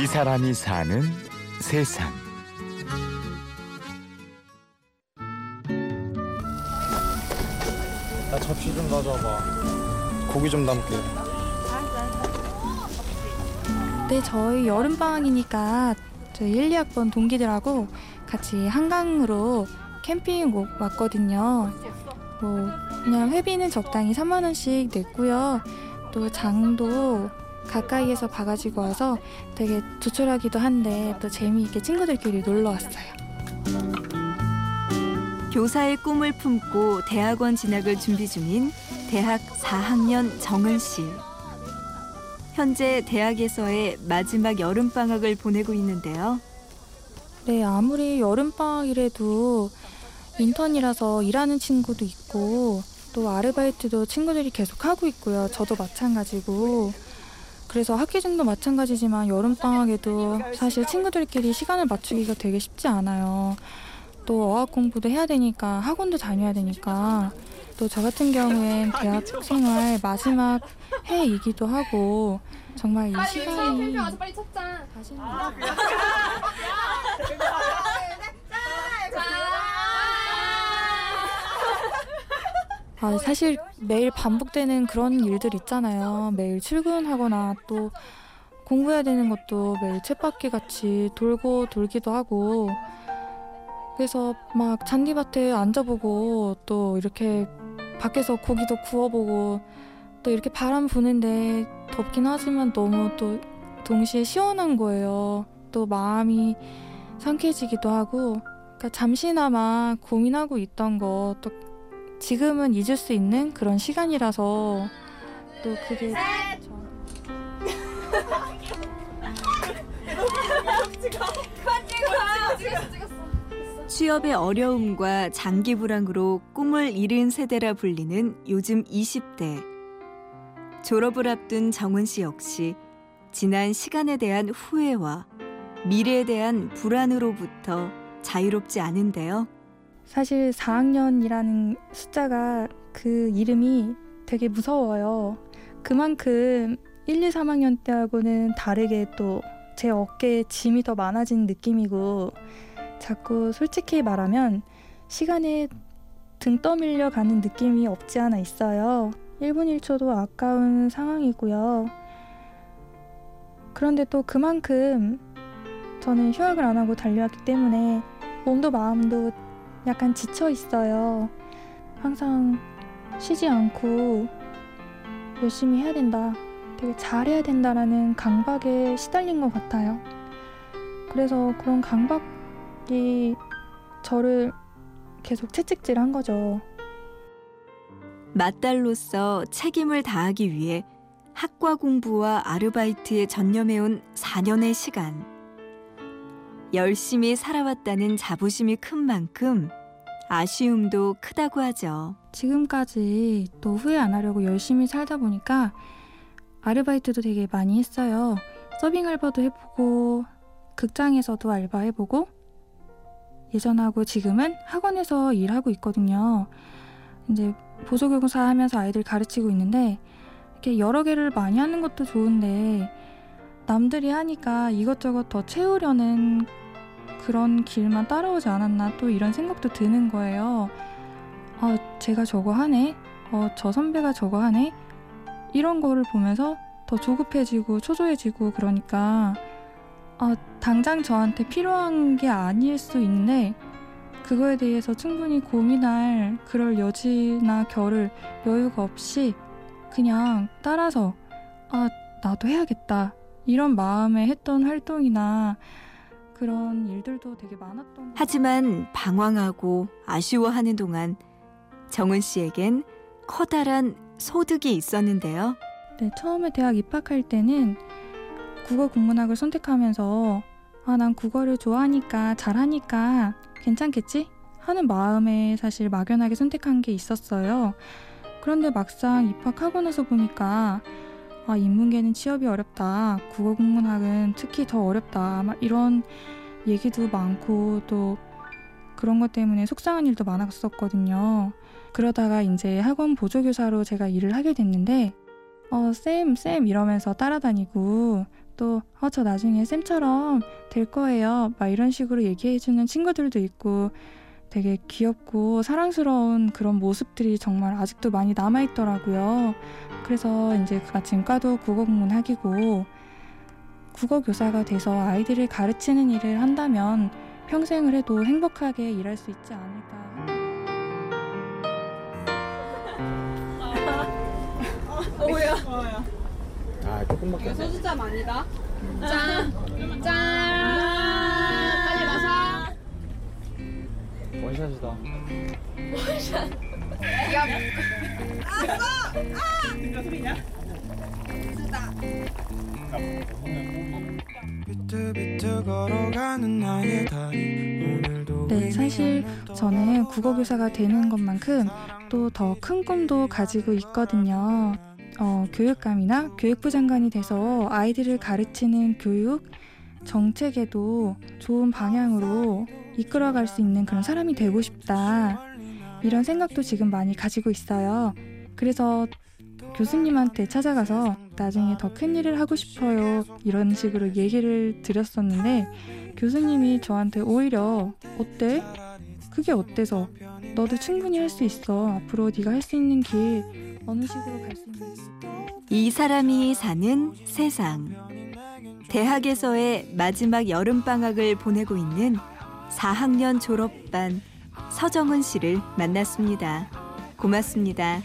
이 사람이 사는 세상. 나 접시 좀 가져와봐. 고기 좀 담게. 네, 저희 여름방학이니까 저희 1, 2학번 동기들하고 같이 한강으로 캠핑 오- 왔거든요. 뭐 그냥 회비는 적당히 3만 원씩 냈고요. 또 장도 가까이에서 봐가지고 와서 되게 조촐하기도 한데 또 재미있게 친구들끼리 놀러 왔어요. 교사의 꿈을 품고 대학원 진학을 준비 중인 대학 4학년 정은 씨. 현재 대학에서의 마지막 여름 방학을 보내고 있는데요. 네, 아무리 여름방학이라도 인턴이라서 일하는 친구도 있고 또 아르바이트도 친구들이 계속 하고 있고요. 저도 마찬가지고. 그래서 학기 중도 마찬가지지만 여름방학에도 사실 친구들끼리 시간을 맞추기가 되게 쉽지 않아요. 또 어학 공부도 해야 되니까 학원도 다녀야 되니까 또 저 같은 경우엔 대학 생활 마지막 해이기도 하고 정말 이 시간이. 다시는 아, 사실 매일 반복되는 그런 일들 있잖아요. 매일 출근하거나 또 공부해야 되는 것도 매일 쳇바퀴 같이 돌고 돌기도 하고 그래서 막 잔디밭에 앉아보고 또 이렇게 밖에서 고기도 구워보고 또 이렇게 바람 부는데 덥긴 하지만 너무 또 동시에 시원한 거예요. 또 마음이 상쾌해지기도 하고 그러니까 잠시나마 고민하고 있던 거 또 지금은 잊을 수 있는 그런 시간이라서 또 그게. 취업의 어려움과 장기 불황으로 꿈을 잃은 세대라 불리는 요즘 20대. 졸업을 앞둔 정은 씨 역시 지난 시간에 대한 후회와 미래에 대한 불안으로부터 자유롭지 않은데요. 사실 4학년이라는 숫자가 그 이름이 되게 무서워요. 그만큼 1, 2, 3학년 때하고는 다르게 또 제 어깨에 짐이 더 많아진 느낌이고 자꾸 솔직히 말하면 시간에 등 떠밀려 가는 느낌이 없지 않아 있어요. 1분 1초도 아까운 상황이고요. 그런데 또 그만큼 저는 휴학을 안 하고 달려왔기 때문에 몸도 마음도 약간 지쳐 있어요. 항상 쉬지 않고 열심히 해야 된다. 되게 잘해야 된다라는 강박에 시달린 것 같아요. 그래서 그런 강박이 저를 계속 채찍질 한 거죠. 맞달로서 책임을 다하기 위해 학과 공부와 아르바이트에 전념해온 4년의 시간. 열심히 살아왔다는 자부심이 큰 만큼 아쉬움도 크다고 하죠. 지금까지 또 후회 안 하려고 열심히 살다 보니까 아르바이트도 되게 많이 했어요. 서빙 알바도 해보고 극장에서도 알바 해보고 예전하고 지금은 학원에서 일하고 있거든요. 이제 보조교사 하면서 아이들 가르치고 있는데 이렇게 여러 개를 많이 하는 것도 좋은데 남들이 하니까 이것저것 더 채우려는 그런 길만 따라오지 않았나 또 이런 생각도 드는 거예요. 아, 제가 저거 하네? 어, 저 선배가 저거 하네? 이런 거를 보면서 더 조급해지고 초조해지고 그러니까 아, 당장 저한테 필요한 게 아닐 수 있는데 그거에 대해서 충분히 고민할 그럴 여지나 겨를 여유가 없이 그냥 따라서 아, 나도 해야겠다. 이런 마음에 했던 활동이나 그런 일들도 되게 많았던 것 하지만 방황하고 아쉬워하는 동안 정은 씨에겐 커다란 소득이 있었는데요. 네, 처음에 대학 입학할 때는 국어 국문학을 선택하면서 아, 난 국어를 좋아하니까 잘하니까 괜찮겠지? 하는 마음에 사실 막연하게 선택한 게 있었어요. 그런데 막상 입학하고 나서 보니까 아, 인문계는 취업이 어렵다. 국어 국문학은 특히 더 어렵다. 막 이런 얘기도 많고 또 그런 것 때문에 속상한 일도 많았었거든요. 그러다가 이제 학원 보조교사로 제가 일을 하게 됐는데 어, 쌤, 쌤 이러면서 따라다니고 또 어 저 나중에 쌤처럼 될 거예요. 막 이런 식으로 얘기해주는 친구들도 있고 되게 귀엽고 사랑스러운 그런 모습들이 정말 아직도 많이 남아있더라고요. 그래서 이제 마침 과도 국어 국문학이고 국어 교사가 돼서 아이들을 가르치는 일을 한다면 평생을 해도 행복하게 일할 수 있지 않을까. 아 조금밖에 안 돼. 소주잔 아니다. 짠. 짠. 원샷이다. 비트비트 걸어가는 나의 다리 오늘도 네, 사실 저는 국어 교사가 되는 것만큼 또 더 큰 꿈도 가지고 있거든요. 어, 교육감이나 교육부 장관이 돼서 아이들을 가르치는 교육 정책에도 좋은 방향으로 이끌어갈 수 있는 그런 사람이 되고 싶다. 이런 생각도 지금 많이 가지고 있어요. 그래서 교수님한테 찾아가서 나중에 더 큰 일을 하고 싶어요. 이런 식으로 얘기를 드렸었는데 교수님이 저한테 오히려 어때? 그게 어때서? 너도 충분히 할 수 있어. 앞으로 네가 할 수 있는 길 어느 식으로 갈 수 있는지. 이 사람이 사는 세상. 대학에서의 마지막 여름 방학을 보내고 있는 4학년 졸업반 서정은 씨를 만났습니다. 고맙습니다.